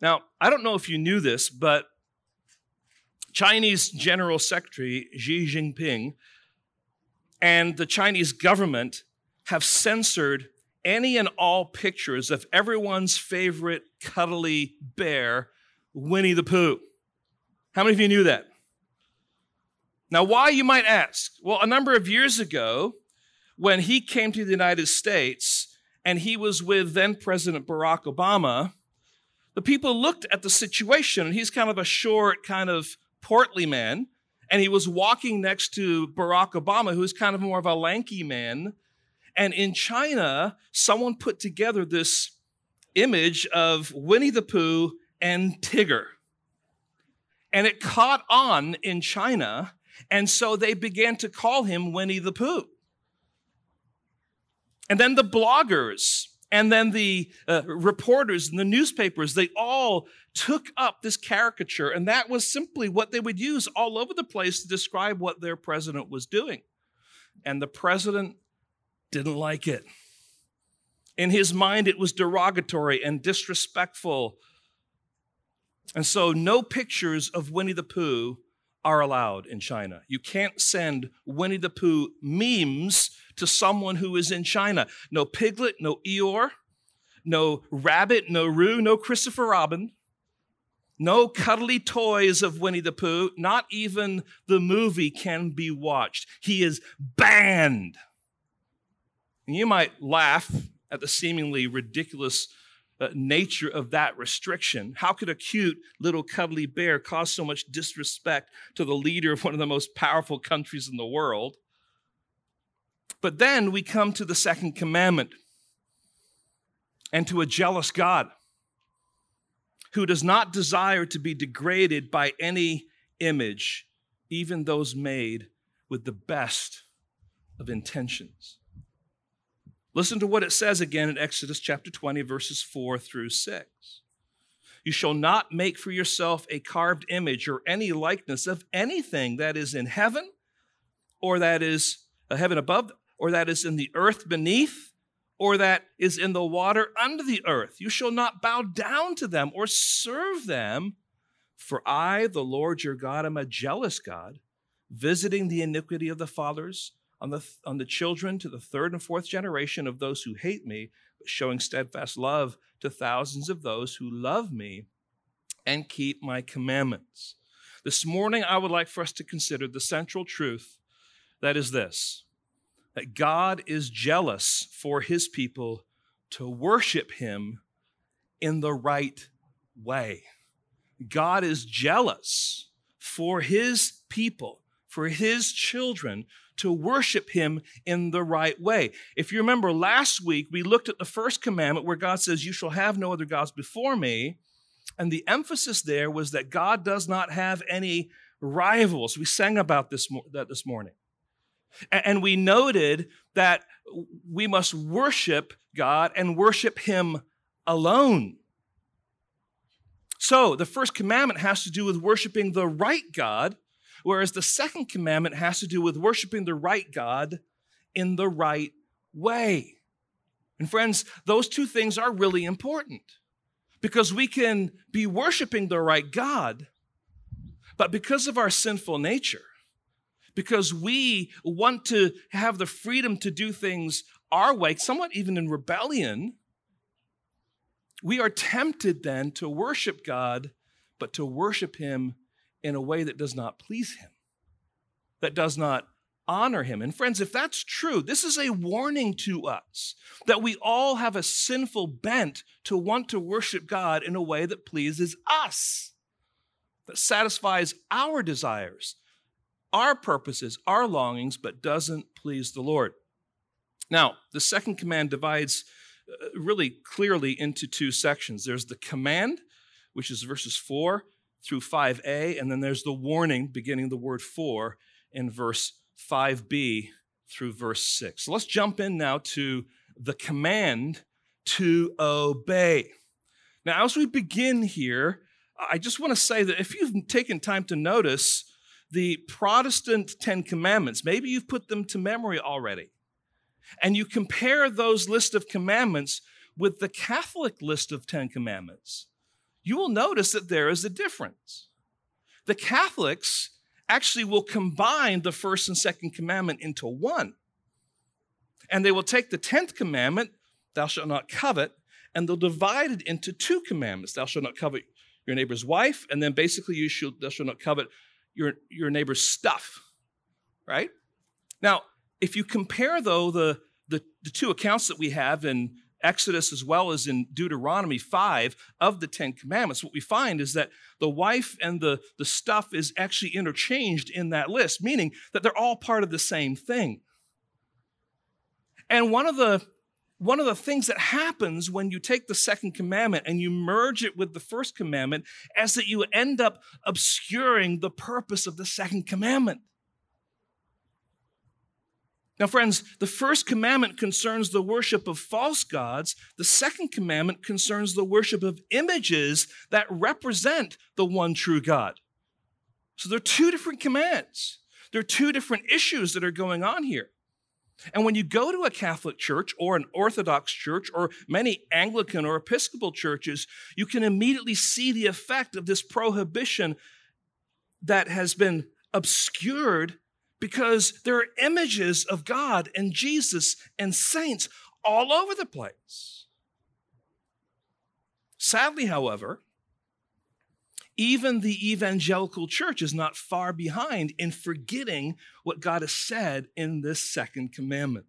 Now, I don't know if you knew this, but Chinese General Secretary Xi Jinping and the Chinese government have censored any and all pictures of everyone's favorite cuddly bear, Winnie the Pooh. How many of you knew that? Now, why, you might ask? Well, a number of years ago, when he came to the United States and he was with then President Barack Obama, the people looked at the situation, and he's kind of a short, kind of portly man, and he was walking next to Barack Obama, who's kind of more of a lanky man. And in China, someone put together this image of Winnie the Pooh and Tigger. And it caught on in China, and so they began to call him Winnie the Pooh. And then the bloggers and then the uh, reporters and the newspapers, they all took up this caricature, and that was simply what they would use all over the place to describe what their president was doing. And the president didn't like it. In his mind, it was derogatory and disrespectful. And so, no pictures of Winnie the Pooh are allowed in China. You can't send Winnie the Pooh memes to someone who is in China. No Piglet, no Eeyore, no Rabbit, no Roo, no Christopher Robin, no cuddly toys of Winnie the Pooh. Not even the movie can be watched. He is banned. And you might laugh at the seemingly ridiculous uh, nature of that restriction. How could a cute little cuddly bear cause so much disrespect to the leader of one of the most powerful countries in the world? But then we come to the second commandment and to a jealous God who does not desire to be degraded by any image, even those made with the best of intentions. Listen to what it says again in Exodus chapter 20, verses 4 through 6. You shall not make for yourself a carved image or any likeness of anything that is in heaven, or that is a heaven above, or that is in the earth beneath, or that is in the water under the earth. You shall not bow down to them or serve them, for I, the Lord your God, am a jealous God, visiting the iniquity of the fathers on the, on the children to the third and fourth generation of those who hate me, but showing steadfast love to thousands of those who love me and keep my commandments. This morning, I would like for us to consider the central truth that is this that God is jealous for his people to worship him in the right way. God is jealous for his people, for his children to worship him in the right way. If you remember last week, we looked at the first commandment where God says, You shall have no other gods before me. And the emphasis there was that God does not have any rivals. We sang about this, that this morning. And we noted that we must worship God and worship Him alone. So the first commandment has to do with worshiping the right God Whereas the second commandment has to do with worshiping the right God in the right way. And friends, those two things are really important because we can be worshiping the right God, but because of our sinful nature, because we want to have the freedom to do things our way, somewhat even in rebellion, we are tempted then to worship God, but to worship Him in a way that does not please him, that does not honor him. And friends, if that's true, this is a warning to us that we all have a sinful bent to want to worship God in a way that pleases us, that satisfies our desires, our purposes, our longings, but doesn't please the Lord. Now, the second command divides uh, really clearly into two sections. There's the command, which is verses 4 through 5a, and then there's the warning beginning the word for in verse 5b through verse 6. So let's jump in now to the command to obey. Now, as we begin here, I just want to say that if you've taken time to notice the Protestant Ten Commandments, maybe you've put them to memory already, and you compare those list of commandments with the Catholic list of Ten Commandments, you will notice that there is a difference. The Catholics actually will combine the first and second commandment into one. And they will take the 10th commandment, thou shalt not covet, and they'll divide it into two commandments. Thou shalt not covet your neighbor's wife, and then basically you shall, thou shalt not covet your, your neighbor's stuff, right? Now, if you compare, though, the, the, the two accounts that we have in Exodus as well as in Deuteronomy 5 of the Ten Commandments, what we find is that the wife and the, the stuff is actually interchanged in that list, meaning that they're all part of the same thing. And one of the one of the things that happens when you take the second commandment and you merge it with the first commandment is that you end up obscuring the purpose of the second commandment. Now, friends, the first commandment concerns the worship of false gods. The second commandment concerns the worship of images that represent the one true God. So there are two different commands. There are two different issues that are going on here. And when you go to a Catholic church or an Orthodox church or many Anglican or Episcopal churches, you can immediately see the effect of this prohibition that has been obscured because there are images of God and Jesus and saints all over the place. Sadly, however, even the evangelical church is not far behind in forgetting what God has said in this second commandment.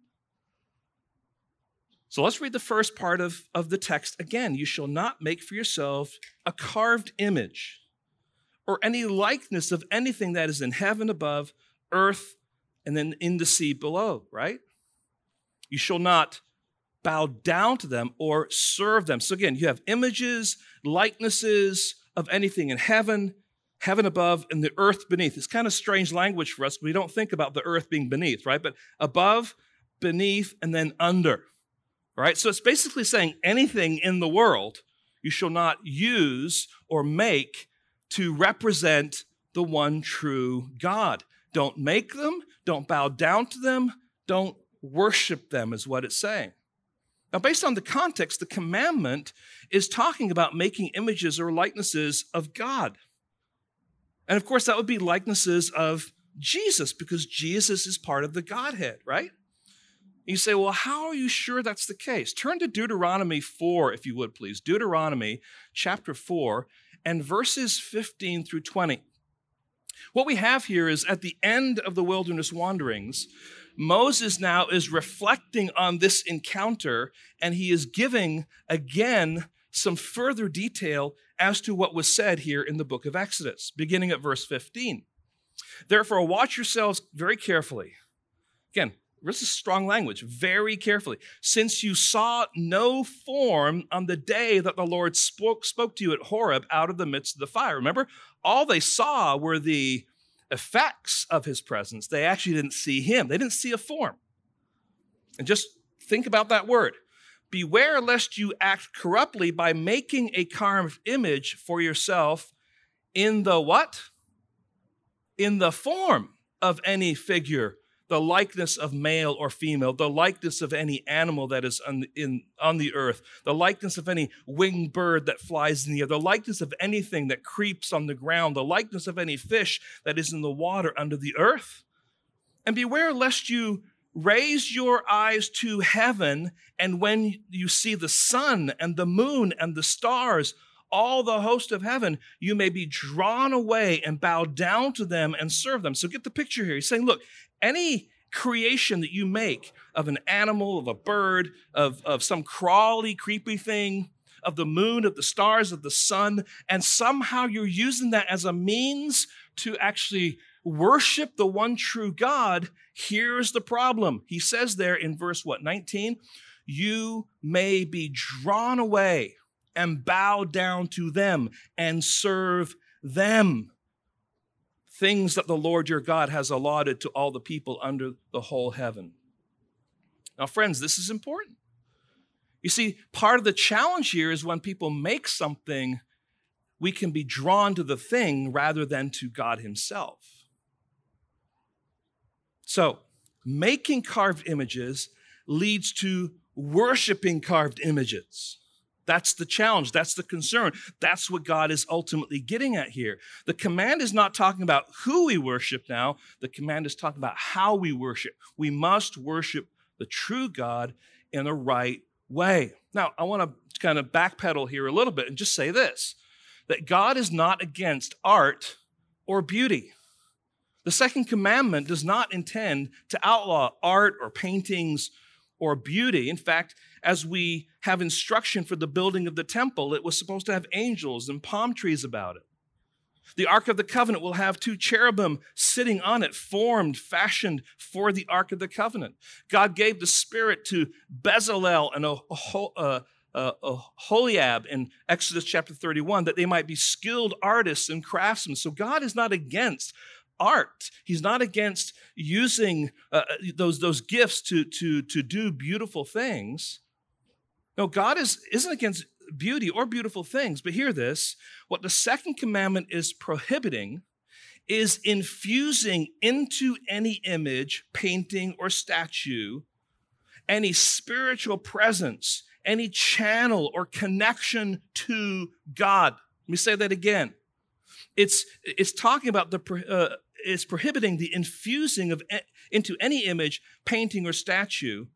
So let's read the first part of, of the text again. You shall not make for yourself a carved image or any likeness of anything that is in heaven above earth, and then in the sea below, right? You shall not bow down to them or serve them. So again, you have images, likenesses of anything in heaven, heaven above, and the earth beneath. It's kind of strange language for us. We don't think about the earth being beneath, right? But above, beneath, and then under, right? So it's basically saying anything in the world you shall not use or make to represent the one true God. Don't make them, don't bow down to them, don't worship them, is what it's saying. Now, based on the context, the commandment is talking about making images or likenesses of God. And of course, that would be likenesses of Jesus because Jesus is part of the Godhead, right? You say, well, how are you sure that's the case? Turn to Deuteronomy 4, if you would please. Deuteronomy chapter 4 and verses 15 through 20. What we have here is at the end of the wilderness wanderings, Moses now is reflecting on this encounter and he is giving again some further detail as to what was said here in the book of Exodus, beginning at verse 15. Therefore, watch yourselves very carefully. Again, this is strong language, very carefully. Since you saw no form on the day that the Lord spoke, spoke to you at Horeb out of the midst of the fire. Remember, all they saw were the effects of his presence. They actually didn't see him, they didn't see a form. And just think about that word. Beware lest you act corruptly by making a carved image for yourself in the what? In the form of any figure the likeness of male or female, the likeness of any animal that is on, in, on the earth, the likeness of any winged bird that flies in the air, the likeness of anything that creeps on the ground, the likeness of any fish that is in the water under the earth. And beware lest you raise your eyes to heaven, and when you see the sun and the moon and the stars, all the host of heaven, you may be drawn away and bow down to them and serve them. So get the picture here. He's saying, look, any creation that you make of an animal, of a bird, of, of some crawly, creepy thing, of the moon, of the stars, of the sun, and somehow you're using that as a means to actually worship the one true God, here's the problem. He says there in verse what, 19? You may be drawn away and bow down to them and serve them things that the Lord your God has allotted to all the people under the whole heaven. Now, friends, this is important. You see, part of the challenge here is when people make something, we can be drawn to the thing rather than to God Himself. So, making carved images leads to worshiping carved images. That's the challenge. That's the concern. That's what God is ultimately getting at here. The command is not talking about who we worship now, the command is talking about how we worship. We must worship the true God in the right way. Now, I want to kind of backpedal here a little bit and just say this that God is not against art or beauty. The second commandment does not intend to outlaw art or paintings or beauty. In fact, as we have instruction for the building of the temple, it was supposed to have angels and palm trees about it. The Ark of the Covenant will have two cherubim sitting on it, formed, fashioned for the Ark of the Covenant. God gave the Spirit to Bezalel and a, a, uh, uh, a, a Holiab in Exodus chapter 31 that they might be skilled artists and craftsmen. So God is not against art. He's not against using uh, those, those gifts to, to, to do beautiful things. No, God is, isn't against beauty or beautiful things, but hear this what the second commandment is prohibiting is infusing into any image, painting, or statue any spiritual presence, any channel or connection to God. Let me say that again. It's, it's talking about the, uh, it's prohibiting the infusing of into any image, painting, or statue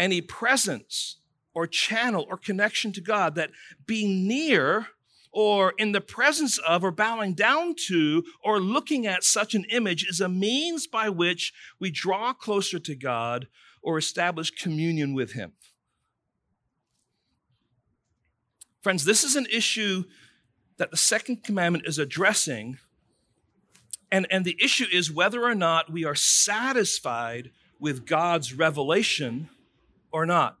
any presence or channel or connection to God, that being near or in the presence of or bowing down to or looking at such an image is a means by which we draw closer to God or establish communion with Him. Friends, this is an issue that the second commandment is addressing. And, and the issue is whether or not we are satisfied with God's revelation or not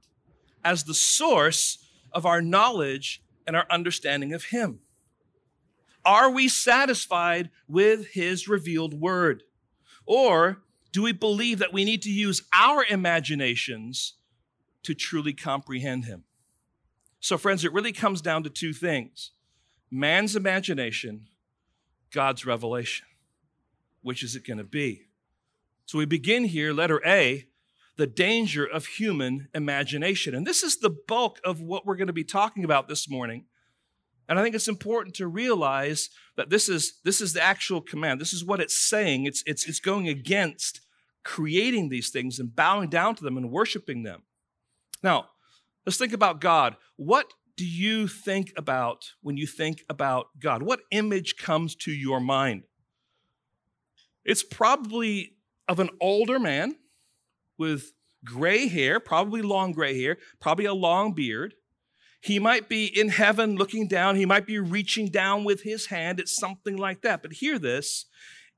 as the source of our knowledge and our understanding of Him? Are we satisfied with His revealed word? Or do we believe that we need to use our imaginations to truly comprehend Him? So, friends, it really comes down to two things man's imagination, God's revelation. Which is it going to be? So we begin here, letter A, the danger of human imagination. And this is the bulk of what we're going to be talking about this morning. And I think it's important to realize that this is, this is the actual command. This is what it's saying. It's, it's, it's going against creating these things and bowing down to them and worshiping them. Now, let's think about God. What do you think about when you think about God? What image comes to your mind? It's probably of an older man with gray hair, probably long gray hair, probably a long beard. He might be in heaven looking down. He might be reaching down with his hand. It's something like that. But hear this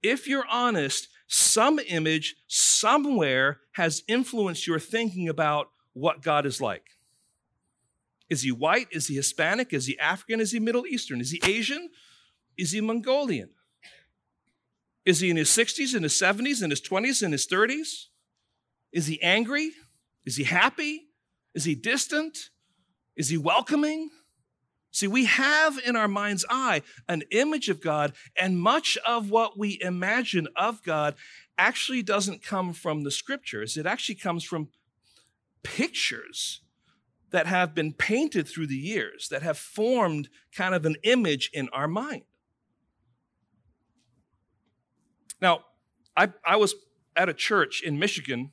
if you're honest, some image somewhere has influenced your thinking about what God is like. Is he white? Is he Hispanic? Is he African? Is he Middle Eastern? Is he Asian? Is he Mongolian? Is he in his 60s, in his 70s, in his 20s, in his 30s? Is he angry? Is he happy? Is he distant? Is he welcoming? See, we have in our mind's eye an image of God, and much of what we imagine of God actually doesn't come from the scriptures. It actually comes from pictures that have been painted through the years, that have formed kind of an image in our mind. Now, I, I was at a church in Michigan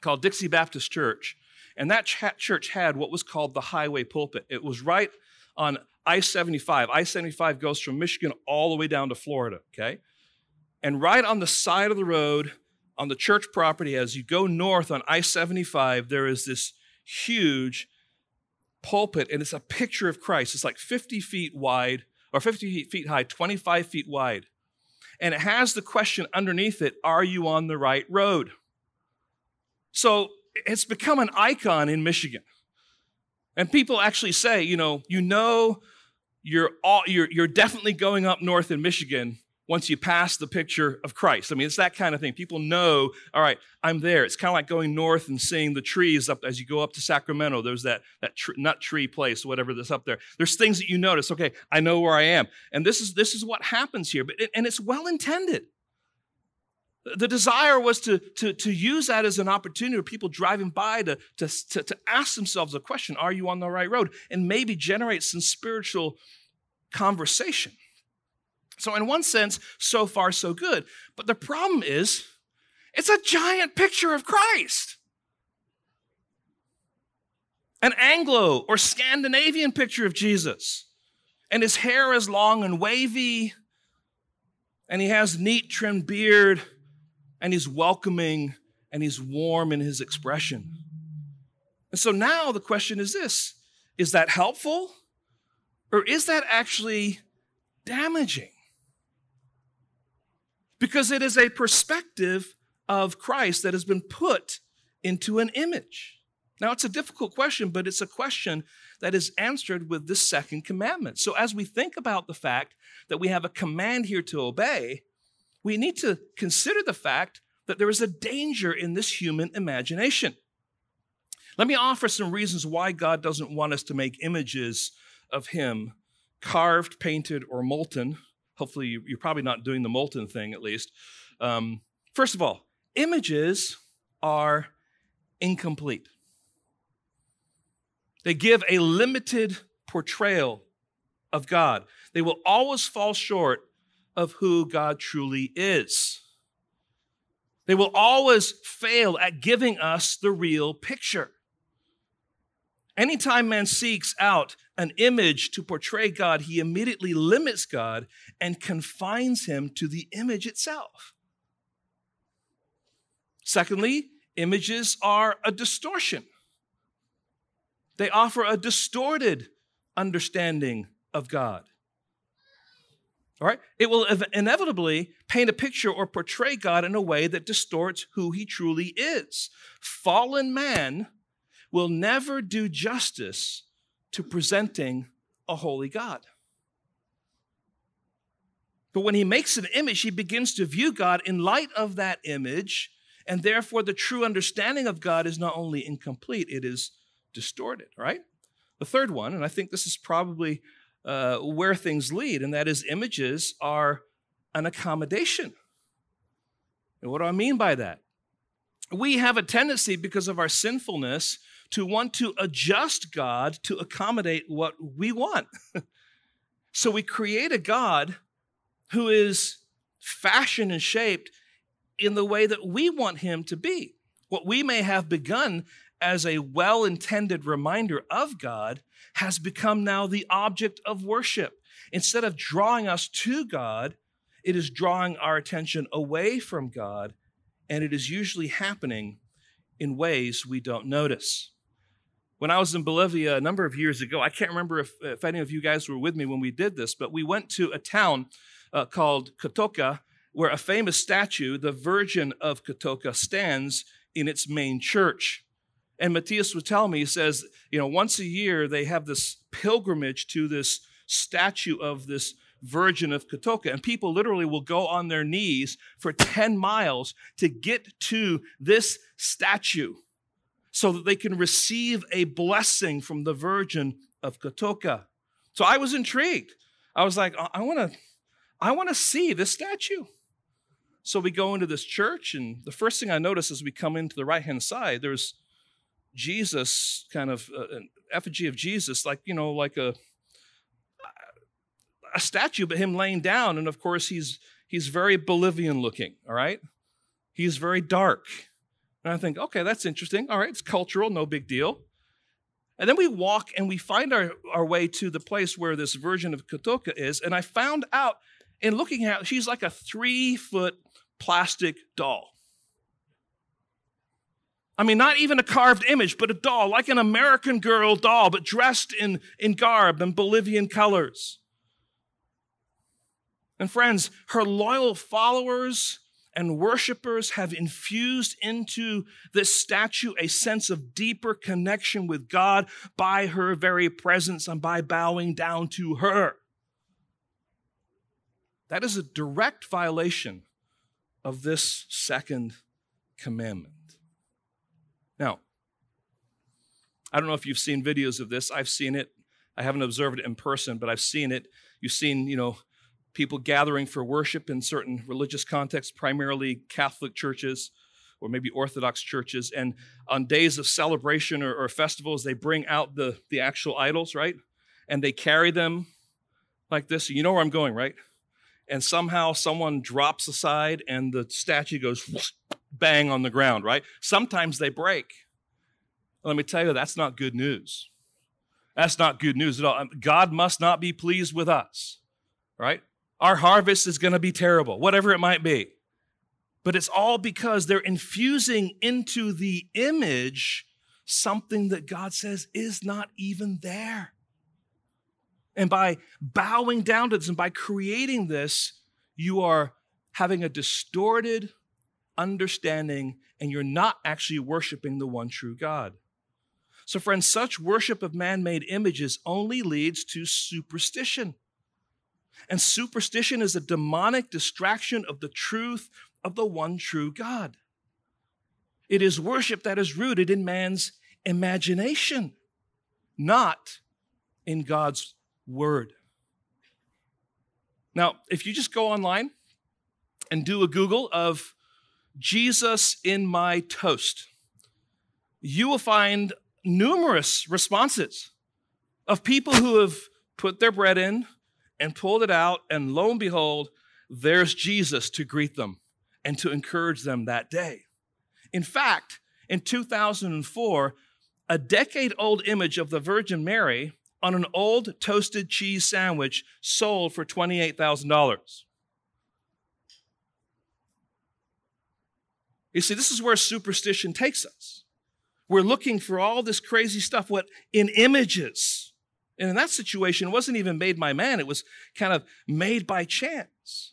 called Dixie Baptist Church. And that ch- church had what was called the highway pulpit. It was right on I 75. I 75 goes from Michigan all the way down to Florida, okay? And right on the side of the road, on the church property, as you go north on I 75, there is this huge pulpit, and it's a picture of Christ. It's like 50 feet wide, or 50 feet high, 25 feet wide. And it has the question underneath it Are you on the right road? So it's become an icon in Michigan. And people actually say, you know, you know you're, all, you're, you're definitely going up north in Michigan once you pass the picture of Christ. I mean, it's that kind of thing. People know, all right, I'm there. It's kind of like going north and seeing the trees up as you go up to Sacramento. There's that, that tr- nut tree place, whatever that's up there. There's things that you notice. Okay, I know where I am. And this is, this is what happens here. But, and it's well intended. The desire was to, to, to use that as an opportunity for people driving by to, to, to, to ask themselves a question Are you on the right road? And maybe generate some spiritual conversation. So, in one sense, so far, so good. But the problem is, it's a giant picture of Christ. An Anglo or Scandinavian picture of Jesus. And his hair is long and wavy, and he has neat trimmed beard and he's welcoming and he's warm in his expression. And so now the question is this is that helpful or is that actually damaging? Because it is a perspective of Christ that has been put into an image. Now, it's a difficult question, but it's a question that is answered with this second commandment. So, as we think about the fact that we have a command here to obey, we need to consider the fact that there is a danger in this human imagination. Let me offer some reasons why God doesn't want us to make images of Him, carved, painted, or molten. Hopefully, you're probably not doing the molten thing at least. Um, first of all, images are incomplete, they give a limited portrayal of God. They will always fall short of who God truly is. They will always fail at giving us the real picture. Anytime man seeks out an image to portray God, he immediately limits God and confines him to the image itself. Secondly, images are a distortion. They offer a distorted understanding of God. All right? It will inevitably paint a picture or portray God in a way that distorts who he truly is. Fallen man will never do justice to presenting a holy God. But when he makes an image, he begins to view God in light of that image, and therefore the true understanding of God is not only incomplete, it is distorted, right? The third one, and I think this is probably uh, where things lead, and that is images are an accommodation. And what do I mean by that? We have a tendency, because of our sinfulness, to want to adjust God to accommodate what we want. so we create a God who is fashioned and shaped in the way that we want him to be. What we may have begun as a well intended reminder of God has become now the object of worship. Instead of drawing us to God, it is drawing our attention away from God, and it is usually happening in ways we don't notice. When I was in Bolivia a number of years ago, I can't remember if, if any of you guys were with me when we did this, but we went to a town uh, called Cotoca, where a famous statue, the Virgin of Cotoca, stands in its main church. And Matthias would tell me, he says, you know, once a year they have this pilgrimage to this statue of this Virgin of Cotoca. And people literally will go on their knees for 10 miles to get to this statue so that they can receive a blessing from the Virgin of Cotoca. So I was intrigued. I was like, I want to I want to see this statue. So we go into this church, and the first thing I notice as we come into the right hand side, there's Jesus, kind of uh, an effigy of Jesus, like, you know, like a, a statue, but him laying down. And of course, he's, he's very Bolivian looking, all right? He's very dark. And I think, okay, that's interesting. All right, it's cultural, no big deal. And then we walk and we find our, our way to the place where this Virgin of Cotoca is. And I found out in looking at she's like a three foot plastic doll. I mean, not even a carved image, but a doll, like an American girl doll, but dressed in, in garb and Bolivian colors. And friends, her loyal followers and worshipers have infused into this statue a sense of deeper connection with God by her very presence and by bowing down to her. That is a direct violation of this second commandment. Now, I don't know if you've seen videos of this. I've seen it. I haven't observed it in person, but I've seen it. You've seen, you know, people gathering for worship in certain religious contexts, primarily Catholic churches or maybe Orthodox churches. And on days of celebration or, or, festivals, they bring out the, the actual idols, right? And they carry them like this. You know where I'm going, right? And somehow someone drops aside and the statue goes bang on the ground, right? Sometimes they break. Let me tell you, that's not good news. That's not good news at all. Um, God must not be pleased with us, right? Our harvest is going to be terrible, whatever it might be. But it's all because they're infusing into the image something that God says is not even there. And by bowing down to this and by creating this, you are having a distorted understanding and you're not actually worshiping the one true God. So, friends, such worship of man made images only leads to superstition. And superstition is a demonic distraction of the truth of the one true God. It is worship that is rooted in man's imagination, not in God's word. Now, if you just go online and do a Google of Jesus in my toast, you will find numerous responses of people who have put their bread in and pulled it out, and lo and behold, there's Jesus to greet them and to encourage them that day. In fact, in 2004, a decade old image of the Virgin Mary on an old toasted cheese sandwich sold for $28,000. You see, this is where superstition takes us. We're looking for all this crazy stuff, what in images. And in that situation, it wasn't even made by man, it was kind of made by chance.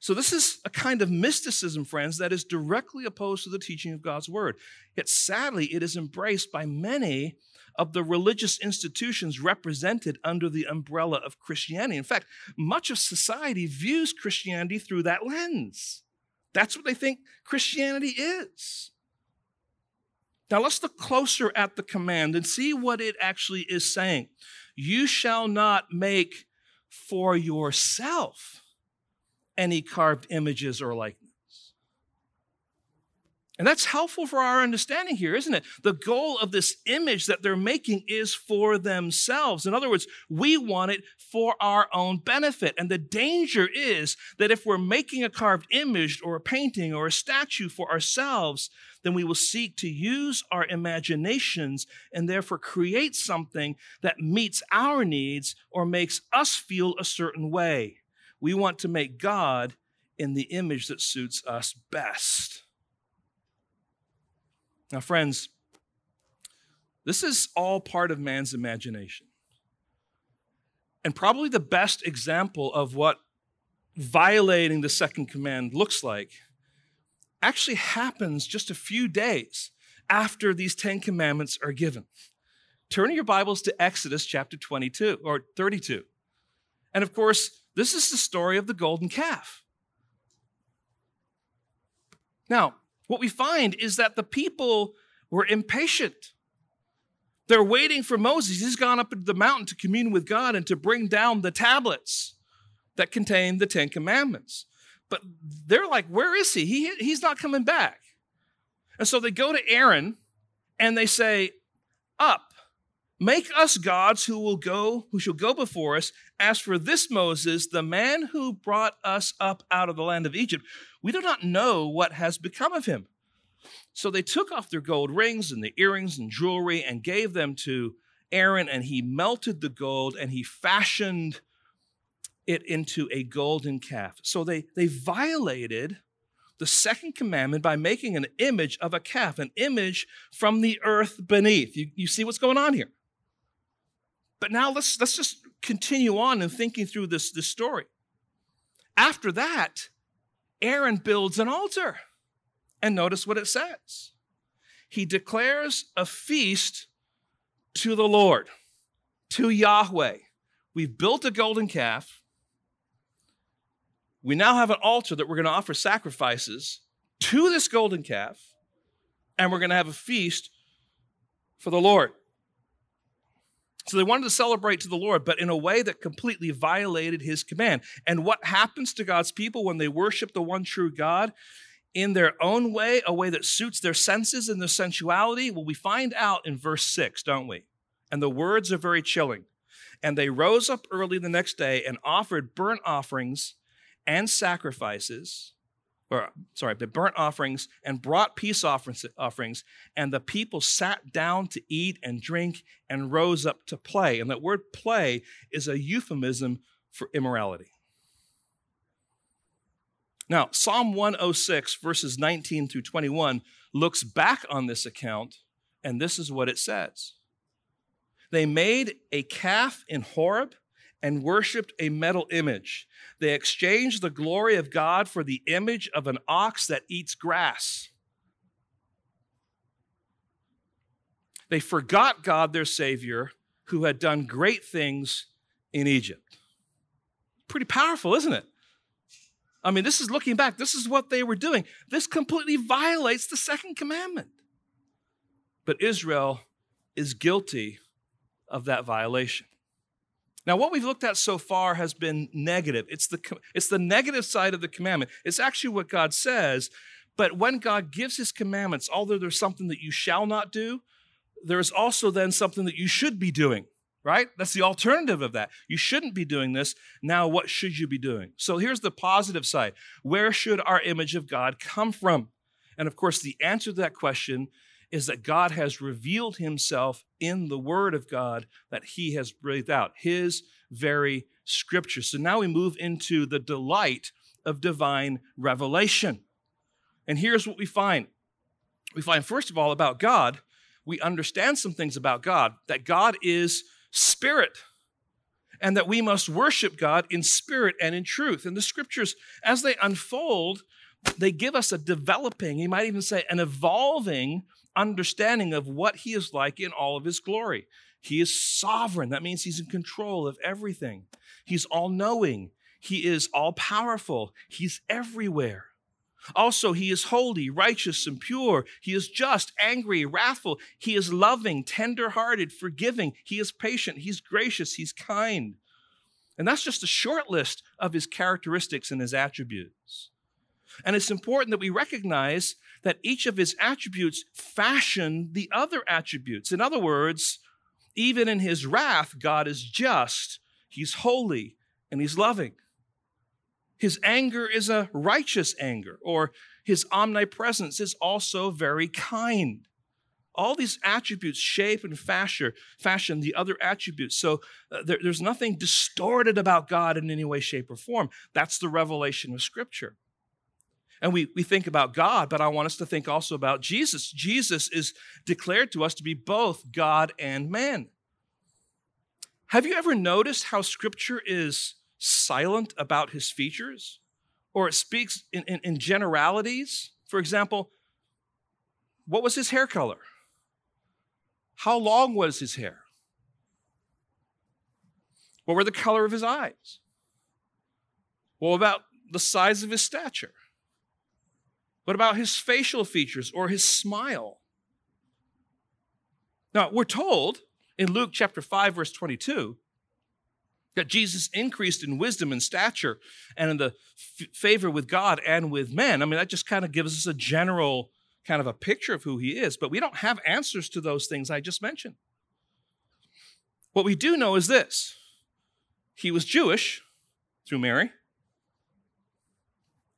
So, this is a kind of mysticism, friends, that is directly opposed to the teaching of God's word. Yet, sadly, it is embraced by many of the religious institutions represented under the umbrella of Christianity. In fact, much of society views Christianity through that lens. That's what they think Christianity is. Now let's look closer at the command and see what it actually is saying. You shall not make for yourself any carved images or likeness. And that's helpful for our understanding here, isn't it? The goal of this image that they're making is for themselves. In other words, we want it for our own benefit. And the danger is that if we're making a carved image or a painting or a statue for ourselves, then we will seek to use our imaginations and therefore create something that meets our needs or makes us feel a certain way. We want to make God in the image that suits us best. Now, friends, this is all part of man's imagination. And probably the best example of what violating the second command looks like actually happens just a few days after these 10 commandments are given. Turn your Bibles to Exodus chapter 22 or 32. And of course, this is the story of the golden calf. Now, what we find is that the people were impatient. They're waiting for Moses. He's gone up into the mountain to commune with God and to bring down the tablets that contain the Ten Commandments. But they're like, where is he? he he's not coming back. And so they go to Aaron and they say, Up, make us gods who will go, who shall go before us. As for this Moses, the man who brought us up out of the land of Egypt, we do not know what has become of him. So they took off their gold rings and the earrings and jewelry and gave them to Aaron, and he melted the gold and he fashioned it into a golden calf. So they, they violated the second commandment by making an image of a calf, an image from the earth beneath. You, you see what's going on here? But now let's, let's just continue on in thinking through this, this story. After that, Aaron builds an altar. And notice what it says. He declares a feast to the Lord, to Yahweh. We've built a golden calf. We now have an altar that we're going to offer sacrifices to this golden calf, and we're going to have a feast for the Lord. So they wanted to celebrate to the Lord, but in a way that completely violated his command. And what happens to God's people when they worship the one true God? In their own way, a way that suits their senses and their sensuality? Well, we find out in verse 6, don't we? And the words are very chilling. And they rose up early the next day and offered burnt offerings and sacrifices or sorry, the burnt offerings and brought peace offerings, and the people sat down to eat and drink and rose up to play. And that word play is a euphemism for immorality. Now, Psalm 106, verses 19 through 21, looks back on this account, and this is what it says They made a calf in Horeb and worshiped a metal image. They exchanged the glory of God for the image of an ox that eats grass. They forgot God, their Savior, who had done great things in Egypt. Pretty powerful, isn't it? I mean, this is looking back, this is what they were doing. This completely violates the second commandment. But Israel is guilty of that violation. Now, what we've looked at so far has been negative. It's the, it's the negative side of the commandment. It's actually what God says. But when God gives his commandments, although there's something that you shall not do, there's also then something that you should be doing, right? That's the alternative of that. You shouldn't be doing this. Now, what should you be doing? So here's the positive side. Where should our image of God come from? And of course, the answer to that question is that God has revealed himself in the Word of God that he has breathed out, his very scripture. So now we move into the delight of divine revelation. And here's what we find we find, first of all, about God, we understand some things about God that God is spirit and that we must worship God in spirit and in truth. And the scriptures, as they unfold, they give us a developing, you might even say, an evolving understanding of what he is like in all of his glory. He is sovereign. That means he's in control of everything. He's all knowing. He is all powerful. He's everywhere. Also, he is holy, righteous, and pure. He is just, angry, wrathful. He is loving, tender hearted, forgiving. He is patient. He's gracious. He's kind. And that's just a short list of his characteristics and his attributes. And it's important that we recognize that each of his attributes fashion the other attributes. In other words, even in his wrath, God is just, he's holy, and he's loving. His anger is a righteous anger, or his omnipresence is also very kind. All these attributes shape and fashion, fashion the other attributes. So uh, there, there's nothing distorted about God in any way, shape, or form. That's the revelation of Scripture. And we, we think about God, but I want us to think also about Jesus. Jesus is declared to us to be both God and man. Have you ever noticed how scripture is silent about his features? Or it speaks in, in, in generalities? For example, what was his hair color? How long was his hair? What were the color of his eyes? What about the size of his stature? What about his facial features or his smile? Now, we're told in Luke chapter 5, verse 22, that Jesus increased in wisdom and stature and in the f- favor with God and with men. I mean, that just kind of gives us a general kind of a picture of who he is, but we don't have answers to those things I just mentioned. What we do know is this he was Jewish through Mary,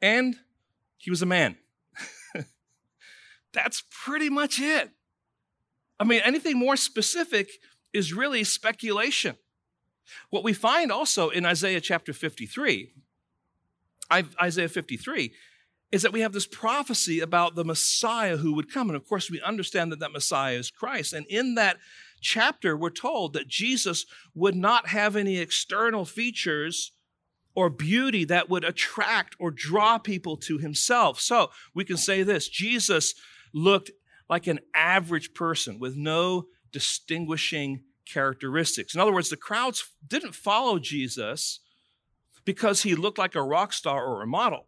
and he was a man. That's pretty much it. I mean, anything more specific is really speculation. What we find also in Isaiah chapter 53, Isaiah 53, is that we have this prophecy about the Messiah who would come. And of course, we understand that that Messiah is Christ. And in that chapter, we're told that Jesus would not have any external features or beauty that would attract or draw people to himself. So we can say this Jesus looked like an average person with no distinguishing characteristics. In other words, the crowds didn't follow Jesus because he looked like a rock star or a model.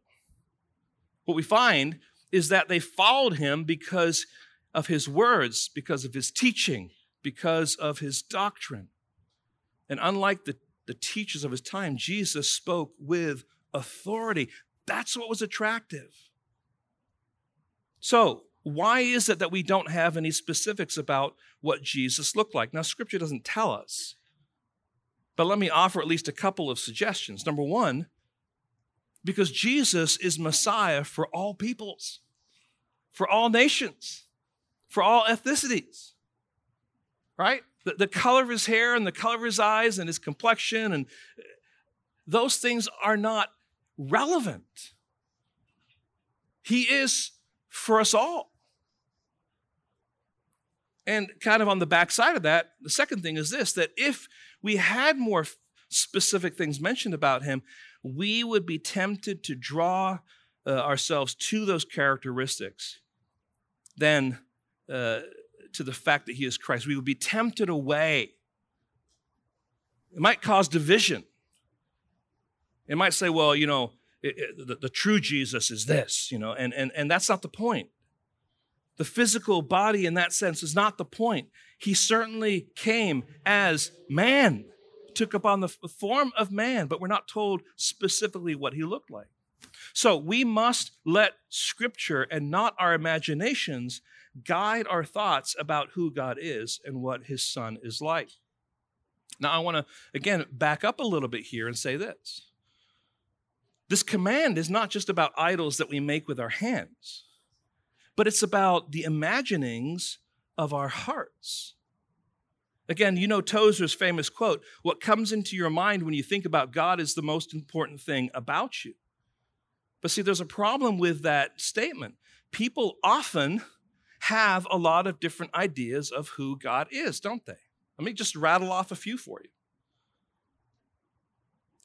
What we find is that they followed him because of his words, because of his teaching, because of his doctrine. And unlike the, the teachers of his time, Jesus spoke with authority. That's what was attractive. So, why is it that we don't have any specifics about what Jesus looked like? Now, scripture doesn't tell us, but let me offer at least a couple of suggestions. Number one, because Jesus is Messiah for all peoples, for all nations, for all ethnicities, right? The, the color of his hair and the color of his eyes and his complexion and uh, those things are not relevant. He is for us all. And kind of on the backside of that, the second thing is this that if we had more specific things mentioned about him, we would be tempted to draw uh, ourselves to those characteristics than uh, to the fact that he is Christ. We would be tempted away. It might cause division. It might say, well, you know, it, it, the, the true Jesus is this, you know, and, and, and that's not the point. The physical body, in that sense, is not the point. He certainly came as man, took upon the form of man, but we're not told specifically what he looked like. So we must let Scripture and not our imaginations guide our thoughts about who God is and what his Son is like. Now, I want to, again, back up a little bit here and say this. This command is not just about idols that we make with our hands but it's about the imaginings of our hearts. Again, you know Tozer's famous quote what comes into your mind when you think about God is the most important thing about you. But see, there's a problem with that statement. People often have a lot of different ideas of who God is, don't they? Let me just rattle off a few for you.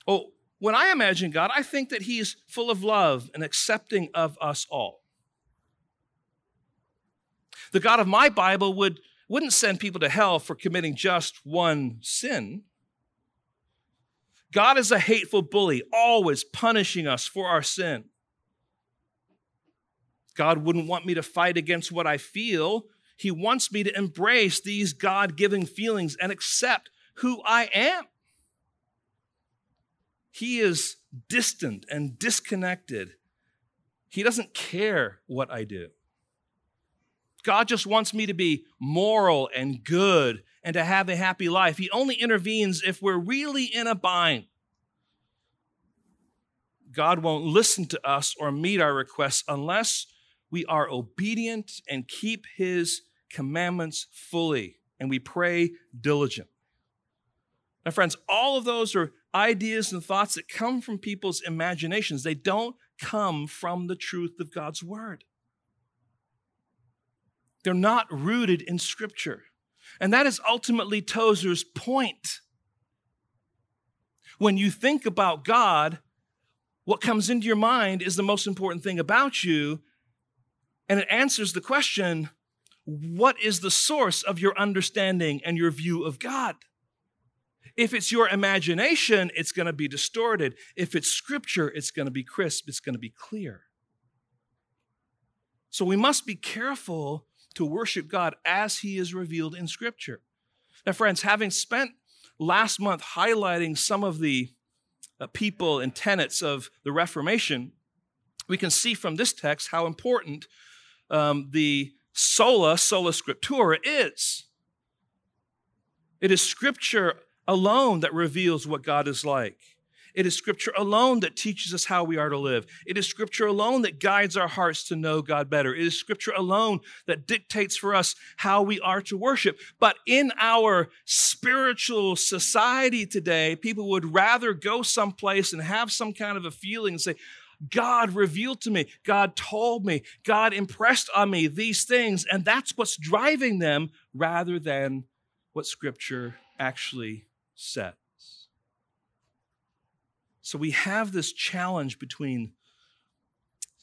Oh, when I imagine God, I think that He's full of love and accepting of us all. The God of my Bible would, wouldn't send people to hell for committing just one sin. God is a hateful bully, always punishing us for our sin. God wouldn't want me to fight against what I feel. He wants me to embrace these God given feelings and accept who I am. He is distant and disconnected. He doesn't care what I do. God just wants me to be moral and good and to have a happy life. He only intervenes if we're really in a bind. God won't listen to us or meet our requests unless we are obedient and keep his commandments fully and we pray diligent. Now, friends, all of those are ideas and thoughts that come from people's imaginations. They don't come from the truth of God's word. They're not rooted in Scripture. And that is ultimately Tozer's point. When you think about God, what comes into your mind is the most important thing about you. And it answers the question what is the source of your understanding and your view of God? If it's your imagination, it's going to be distorted. If it's scripture, it's going to be crisp, it's going to be clear. So we must be careful to worship God as He is revealed in Scripture. Now, friends, having spent last month highlighting some of the uh, people and tenets of the Reformation, we can see from this text how important um, the sola, sola scriptura is. It is Scripture alone that reveals what God is like. It is Scripture alone that teaches us how we are to live. It is Scripture alone that guides our hearts to know God better. It is Scripture alone that dictates for us how we are to worship. But in our spiritual society today, people would rather go someplace and have some kind of a feeling and say, God revealed to me, God told me, God impressed on me these things, and that's what's driving them rather than what Scripture actually said. So we have this challenge between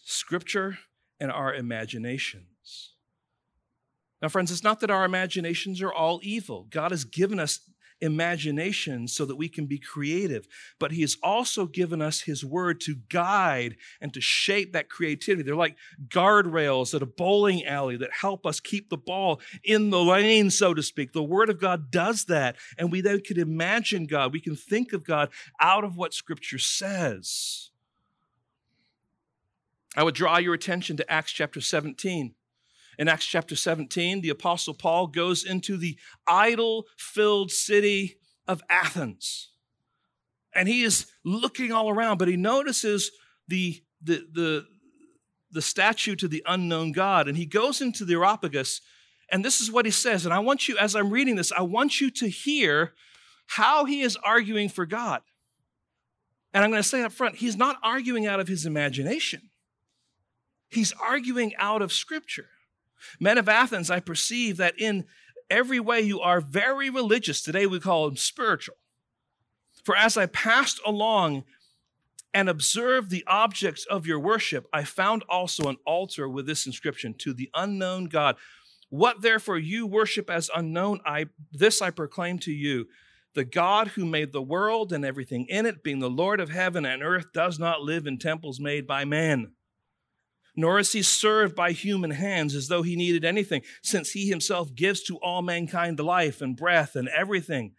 scripture and our imaginations. Now, friends, it's not that our imaginations are all evil. God has given us imagination so that we can be creative, but He has also given us His Word to guide and to shape that creativity. They're like guardrails at a bowling alley that help us keep the ball in the lane, so to speak. The Word of God does that, and we then can imagine God. We can think of God out of what Scripture says. I would draw your attention to Acts chapter 17. In Acts chapter 17, the Apostle Paul goes into the idol filled city of Athens. And he is looking all around, but he notices the, the, the, the statue to the unknown God. And he goes into the Areopagus, and this is what he says. And I want you, as I'm reading this, I want you to hear how he is arguing for God. And I'm going to say up front, he's not arguing out of his imagination, he's arguing out of Scripture. Men of Athens, I perceive that in every way you are very religious. Today we call them spiritual. For as I passed along and observed the objects of your worship, I found also an altar with this inscription to the unknown God. What therefore you worship as unknown, I this I proclaim to you. The God who made the world and everything in it, being the Lord of heaven and earth, does not live in temples made by man nor is he served by human hands as though he needed anything, since he himself gives to all mankind life and breath and everything.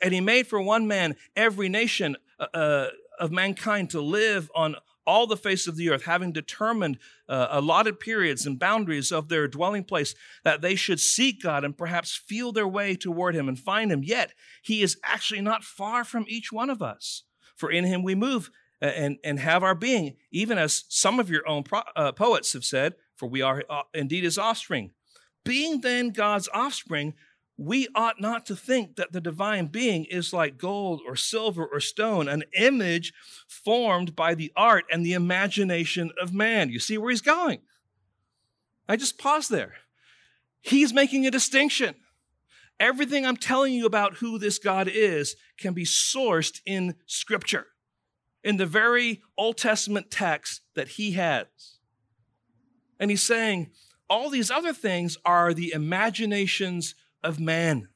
And he made for one man every nation uh, uh, of mankind to live on all the face of the earth, having determined uh, allotted periods and boundaries of their dwelling place, that they should seek God and perhaps feel their way toward him and find him. Yet he is actually not far from each one of us. For in him we move and, and have our being, even as some of your own pro, uh, poets have said, for we are uh, indeed his offspring. Being then God's offspring, we ought not to think that the divine being is like gold or silver or stone, an image formed by the art and the imagination of man. You see where he's going? I just pause there. He's making a distinction. Everything I'm telling you about who this God is can be sourced in Scripture in the very Old Testament text that he has. And he's saying, all these other things are the imaginations of man.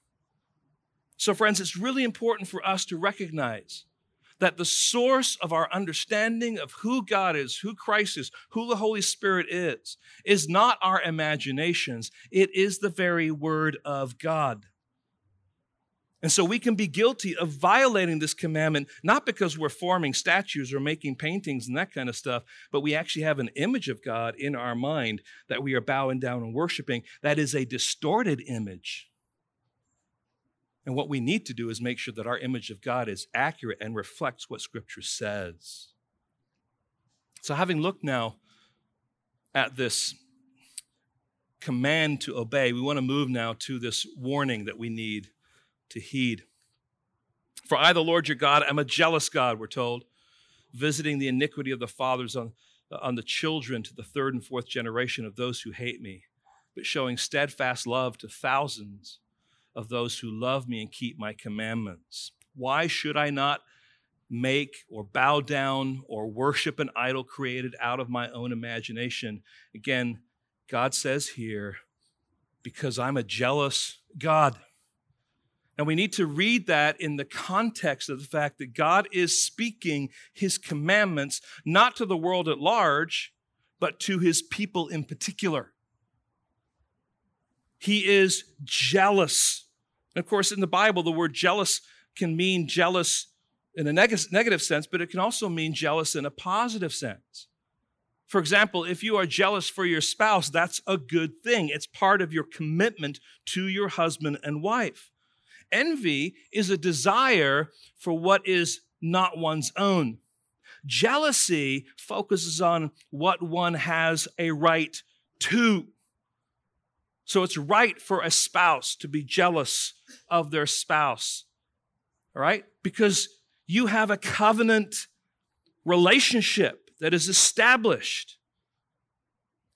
So, friends, it's really important for us to recognize that the source of our understanding of who God is, who Christ is, who the Holy Spirit is, is not our imaginations. It is the very Word of God. And so we can be guilty of violating this commandment, not because we're forming statues or making paintings and that kind of stuff, but we actually have an image of God in our mind that we are bowing down and worshiping. That is a distorted image. And what we need to do is make sure that our image of God is accurate and reflects what Scripture says. So, having looked now at this command to obey, we want to move now to this warning that we need to heed. For I, the Lord your God, am a jealous God, we're told, visiting the iniquity of the fathers on, on the children to the third and fourth generation of those who hate me, but showing steadfast love to thousands of those who love me and keep my commandments. Why should I not make or bow down or worship an idol created out of my own imagination? Again, God says here, because I'm a jealous God. And we need to read that in the context of the fact that God is speaking his commandments not to the world at large, but to his people in particular. He is jealous. And of course, in the Bible, the word jealous can mean jealous in a neg- negative sense, but it can also mean jealous in a positive sense. For example, if you are jealous for your spouse, that's a good thing. It's part of your commitment to your husband and wife. Envy is a desire for what is not one's own. Jealousy focuses on what one has a right to. So it's right for a spouse to be jealous of their spouse. All right? Because you have a covenant relationship that is established.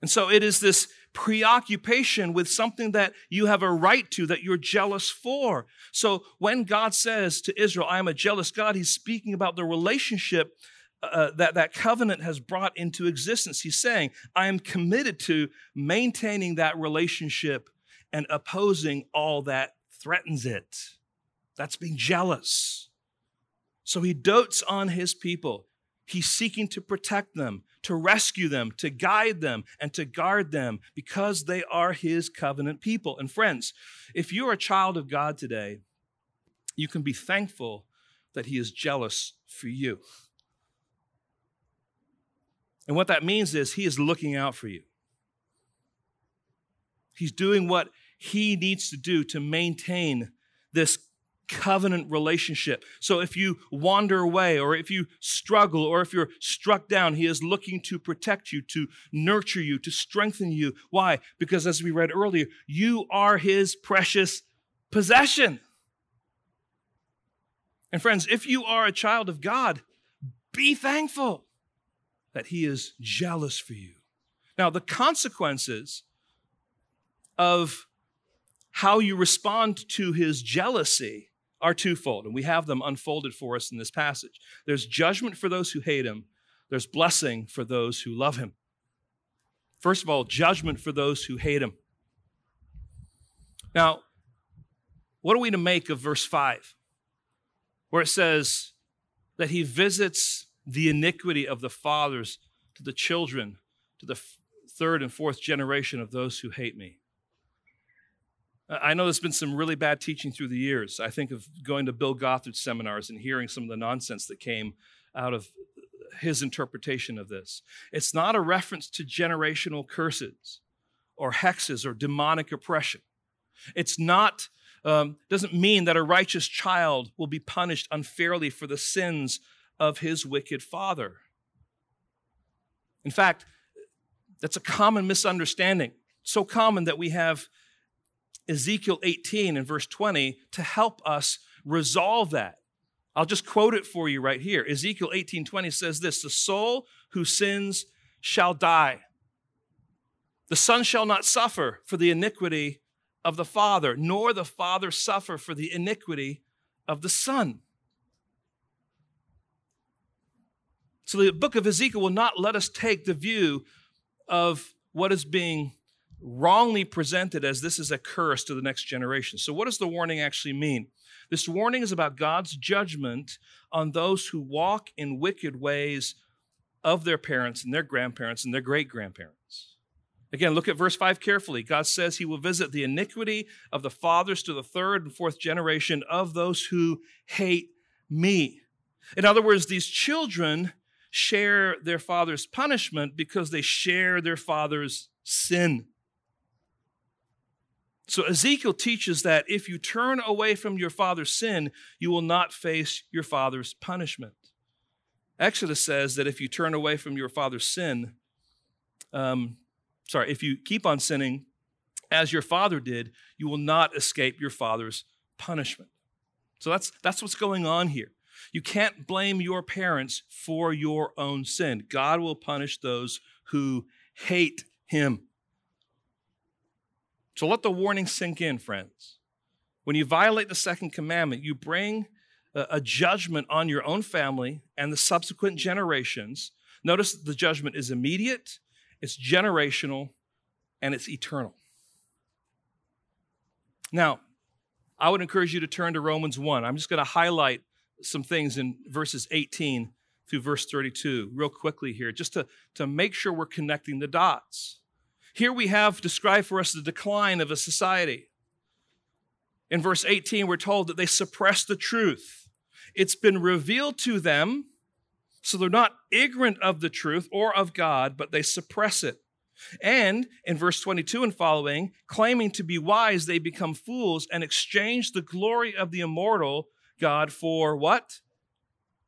And so it is this preoccupation with something that you have a right to, that you're jealous for. So when God says to Israel, I am a jealous God, he's speaking about the relationship uh, that that covenant has brought into existence. He's saying, I am committed to maintaining that relationship and opposing all that threatens it. That's being jealous. So he dotes on his people. He's seeking to protect them, to rescue them, to guide them, and to guard them because they are his covenant people. And friends, if you're a child of God today, you can be thankful that he is jealous for you. And what that means is he is looking out for you. He's doing what he needs to do to maintain this covenant relationship. So if you wander away, or if you struggle, or if you're struck down, He is looking to protect you, to nurture you, to strengthen you. Why? Because as we read earlier, you are His precious possession. And friends, if you are a child of God, be thankful that He is jealous for you. Now, the consequences of how you respond to His jealousy are twofold, and we have them unfolded for us in this passage. There's judgment for those who hate him, there's blessing for those who love him. First of all, judgment for those who hate him. Now, what are we to make of verse 5, where it says that he visits the iniquity of the fathers to the children, to the third and fourth generation of those who hate me? I know there's been some really bad teaching through the years. I think of going to Bill Gothard's seminars and hearing some of the nonsense that came out of his interpretation of this. It's not a reference to generational curses or hexes or demonic oppression. It's not, um, doesn't mean that a righteous child will be punished unfairly for the sins of his wicked father. In fact, that's a common misunderstanding. So common that we have Ezekiel 18 and verse 20 to help us resolve that. I'll just quote it for you right here. Ezekiel 18:20 says this, "The soul who sins shall die. The son shall not suffer for the iniquity of the father, nor the father suffer for the iniquity of the son." So the book of Ezekiel will not let us take the view of what is being wrongly presented as this is a curse to the next generation. So, what does the warning actually mean? This warning is about God's judgment on those who walk in wicked ways of their parents and their grandparents and their great grandparents. Again, look at verse 5 carefully. God says he will visit the iniquity of the fathers to the third and fourth generation of those who hate me. In other words, these children share their father's punishment because they share their father's sin. So Ezekiel teaches that if you turn away from your father's sin, you will not face your father's punishment. Exodus says that if you turn away from your father's sin, um, sorry, if you keep on sinning as your father did, you will not escape your father's punishment. So that's, that's what's going on here. You can't blame your parents for your own sin. God will punish those who hate him. So let the warning sink in, friends. When you violate the second commandment, you bring a judgment on your own family and the subsequent generations. Notice the judgment is immediate, it's generational, and it's eternal. Now, I would encourage you to turn to Romans 1. I'm just going to highlight some things in verses 18 through verse 32 real quickly here, just to, to make sure we're connecting the dots. Here we have described for us the decline of a society. In verse 18, we're told that they suppress the truth. It's been revealed to them, so they're not ignorant of the truth or of God, but they suppress it. And in verse 22 and following, claiming to be wise, they become fools and exchange the glory of the immortal God for what?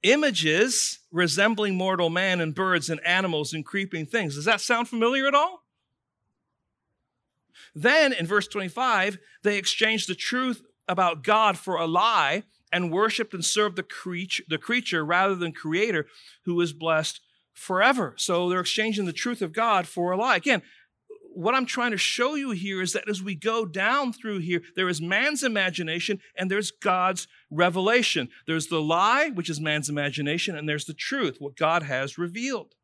Images resembling mortal man and birds and animals and creeping things. Does that sound familiar at all? Then in verse 25, they exchanged the truth about God for a lie and worshiped and served the creature, the creature rather than creator who is blessed forever. So they're exchanging the truth of God for a lie. Again, what I'm trying to show you here is that as we go down through here, there is man's imagination and there's God's revelation. There's the lie, which is man's imagination, and there's the truth, what God has revealed.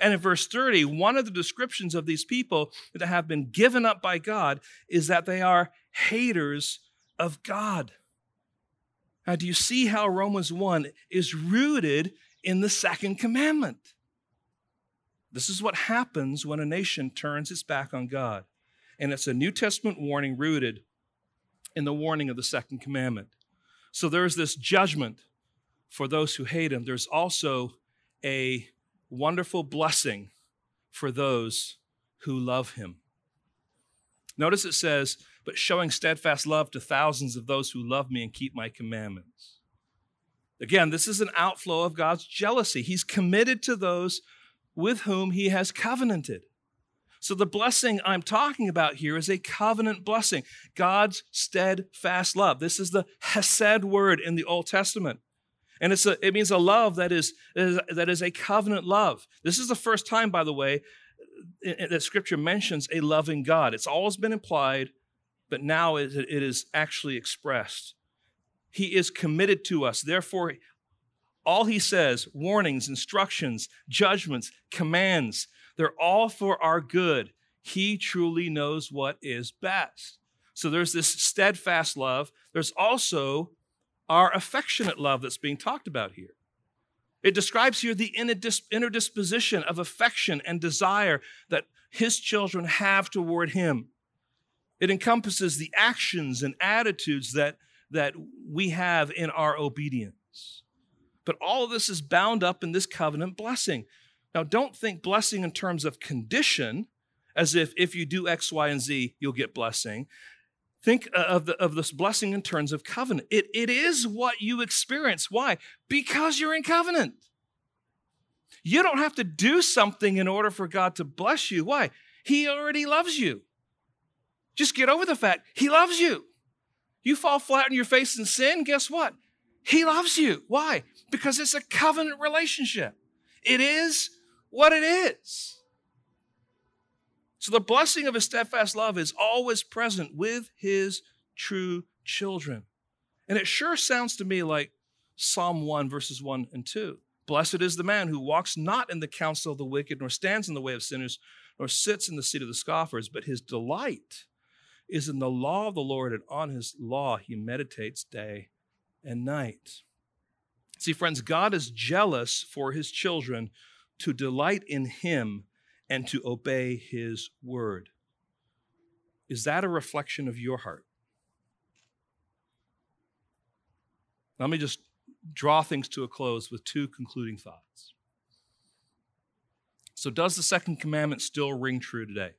And in verse 30, one of the descriptions of these people that have been given up by God is that they are haters of God. Now, do you see how Romans 1 is rooted in the second commandment? This is what happens when a nation turns its back on God. And it's a New Testament warning rooted in the warning of the second commandment. So there's this judgment for those who hate him. There's also a wonderful blessing for those who love him. Notice it says, but showing steadfast love to thousands of those who love me and keep my commandments. Again, this is an outflow of God's jealousy. He's committed to those with whom he has covenanted. So, the blessing I'm talking about here is a covenant blessing, God's steadfast love. This is the Hesed word in the Old Testament. And it's a, it means a love that is, that is a covenant love. This is the first time, by the way, that Scripture mentions a loving God. It's always been implied, but now it is actually expressed. He is committed to us. Therefore, all he says, warnings, instructions, judgments, commands, they're all for our good. He truly knows what is best. So there's this steadfast love. There's also our affectionate love that's being talked about here. It describes here the inner disposition of affection and desire that his children have toward him. It encompasses the actions and attitudes that, that we have in our obedience. But all of this is bound up in this covenant blessing. Now, don't think blessing in terms of condition, as if if you do X, Y, and Z, you'll get blessing. Think uh, of, the, of this blessing in terms of covenant. It, it is what you experience. Why? Because you're in covenant. You don't have to do something in order for God to bless you. Why? He already loves you. Just get over the fact He loves you. You fall flat on your face in sin, guess what? He loves you. Why? Because it's a covenant relationship. It is what it is. So the blessing of his steadfast love is always present with his true children. And it sure sounds to me like Psalm 1, verses 1 and 2. Blessed is the man who walks not in the counsel of the wicked, nor stands in the way of sinners, nor sits in the seat of the scoffers, but his delight is in the law of the Lord, and on his law he meditates day and night. See, friends, God is jealous for his children to delight in him and to obey his word. Is that a reflection of your heart? Let me just draw things to a close with two concluding thoughts. So, does the second commandment still ring true today?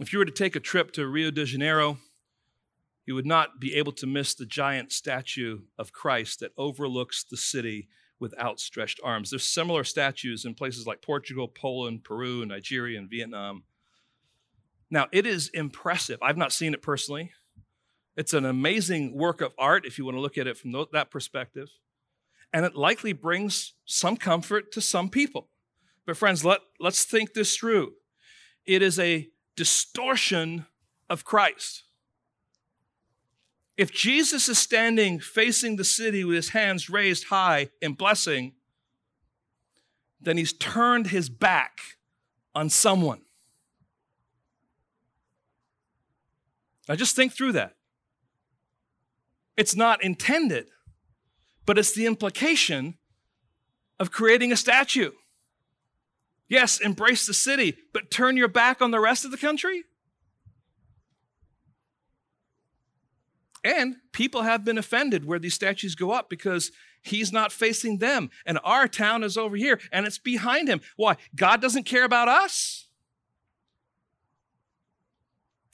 If you were to take a trip to Rio de Janeiro, you would not be able to miss the giant statue of Christ that overlooks the city with outstretched arms. There's similar statues in places like Portugal, Poland, Peru, Nigeria, and Vietnam. Now, it is impressive. I've not seen it personally. It's an amazing work of art if you want to look at it from that perspective. And it likely brings some comfort to some people. But, friends, let, let's think this through. It is a distortion of Christ. If Jesus is standing facing the city with his hands raised high in blessing, then he's turned his back on someone. Now just think through that. It's not intended, but it's the implication of creating a statue. Yes, embrace the city, but turn your back on the rest of the country? And people have been offended where these statues go up because he's not facing them. And our town is over here and it's behind him. Why? God doesn't care about us?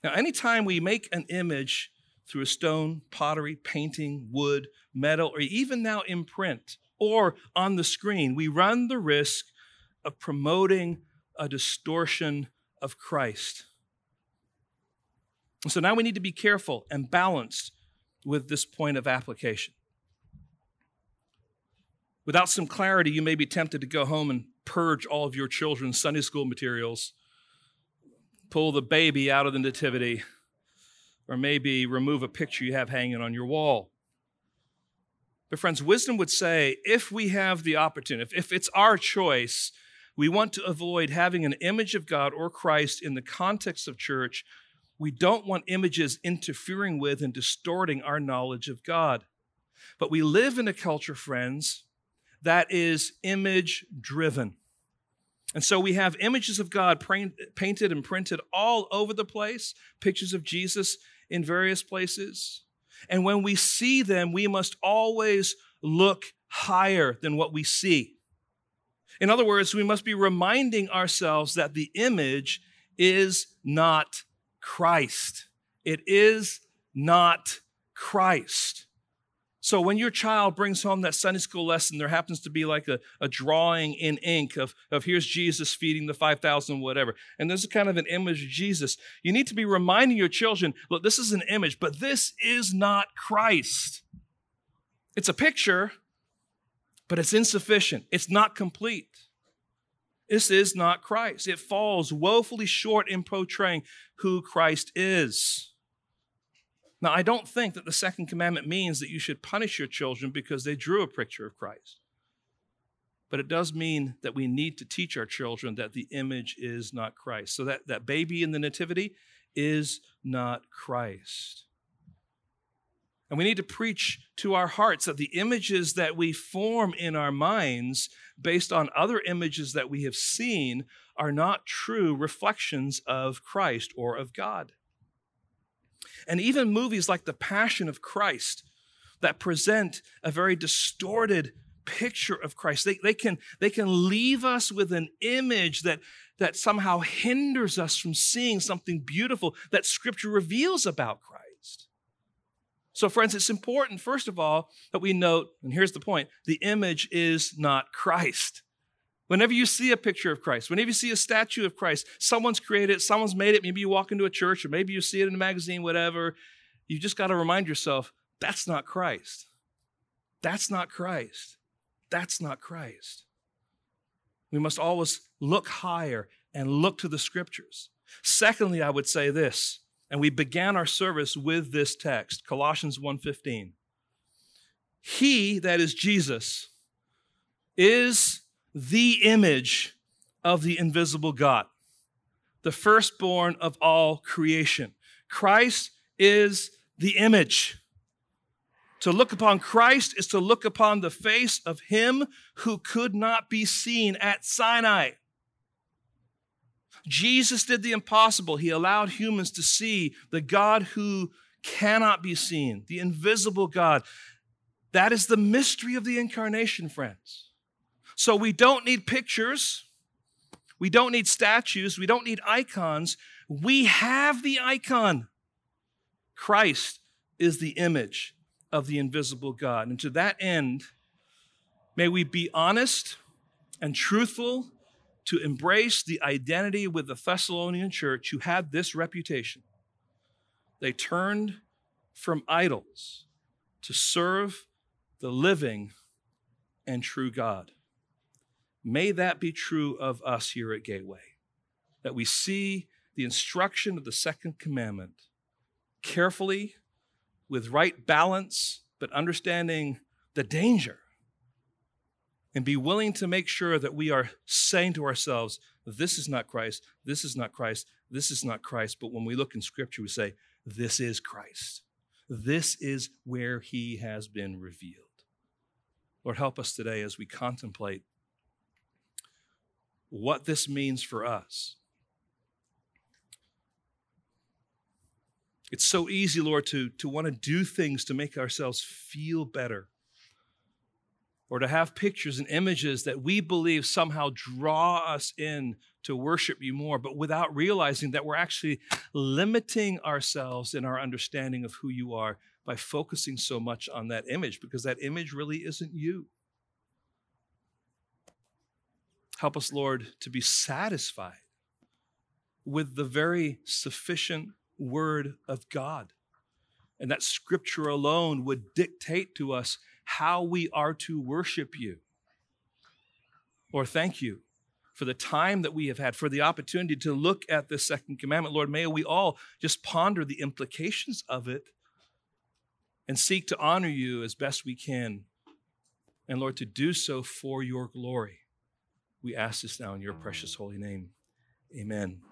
Now, anytime we make an image through a stone, pottery, painting, wood, metal, or even now in print or on the screen, we run the risk of promoting a distortion of Christ. So now we need to be careful and balanced with this point of application. Without some clarity, you may be tempted to go home and purge all of your children's Sunday school materials, pull the baby out of the nativity, or maybe remove a picture you have hanging on your wall. But, friends, wisdom would say if we have the opportunity, if, if it's our choice, we want to avoid having an image of God or Christ in the context of church We don't want images interfering with and distorting our knowledge of God. But we live in a culture, friends, that is image driven. And so we have images of God painted and printed all over the place, pictures of Jesus in various places. And when we see them, we must always look higher than what we see. In other words, we must be reminding ourselves that the image is not Christ. It is not Christ. So when your child brings home that Sunday school lesson, there happens to be like a, a drawing in ink of, of here's Jesus feeding the 5,000, whatever. And there's a kind of an image of Jesus. You need to be reminding your children, look, this is an image, but this is not Christ. It's a picture, but it's insufficient. It's not complete. This is not Christ. It falls woefully short in portraying who Christ is. Now, I don't think that the second commandment means that you should punish your children because they drew a picture of Christ. But it does mean that we need to teach our children that the image is not Christ. So that, that baby in the nativity is not Christ. And we need to preach to our hearts that the images that we form in our minds based on other images that we have seen are not true reflections of Christ or of God. And even movies like The Passion of Christ that present a very distorted picture of Christ, they, they, can, they can leave us with an image that, that somehow hinders us from seeing something beautiful that Scripture reveals about Christ. So, friends, it's important, first of all, that we note, and here's the point the image is not Christ. Whenever you see a picture of Christ, whenever you see a statue of Christ, someone's created it, someone's made it, maybe you walk into a church or maybe you see it in a magazine, whatever, you just got to remind yourself that's not Christ. That's not Christ. That's not Christ. We must always look higher and look to the scriptures. Secondly, I would say this, and we began our service with this text, Colossians 1:15. He, that is Jesus, is the image of the invisible God, the firstborn of all creation. Christ is the image. To look upon Christ is to look upon the face of him who could not be seen at Sinai. Jesus did the impossible. He allowed humans to see the God who cannot be seen, the invisible God. That is the mystery of the incarnation, friends. So we don't need pictures. We don't need statues. We don't need icons. We have the icon. Christ is the image of the invisible God. And to that end, may we be honest and truthful to embrace the identity with the Thessalonian church who had this reputation. They turned from idols to serve the living and true God. May that be true of us here at Gateway, that we see the instruction of the second commandment carefully, with right balance, but understanding the danger, and be willing to make sure that we are saying to ourselves, This is not Christ, this is not Christ, this is not Christ. But when we look in Scripture, we say, This is Christ. This is where he has been revealed. Lord, help us today as we contemplate what this means for us. It's so easy, Lord, to, to want to do things to make ourselves feel better or to have pictures and images that we believe somehow draw us in to worship you more, but without realizing that we're actually limiting ourselves in our understanding of who you are by focusing so much on that image because that image really isn't you. Help us, Lord, to be satisfied with the very sufficient Word of God. And that Scripture alone would dictate to us how we are to worship you. Or thank you for the time that we have had, for the opportunity to look at this second commandment. Lord, may we all just ponder the implications of it and seek to honor you as best we can. And Lord, to do so for your glory. We ask this now in your precious holy name. Amen.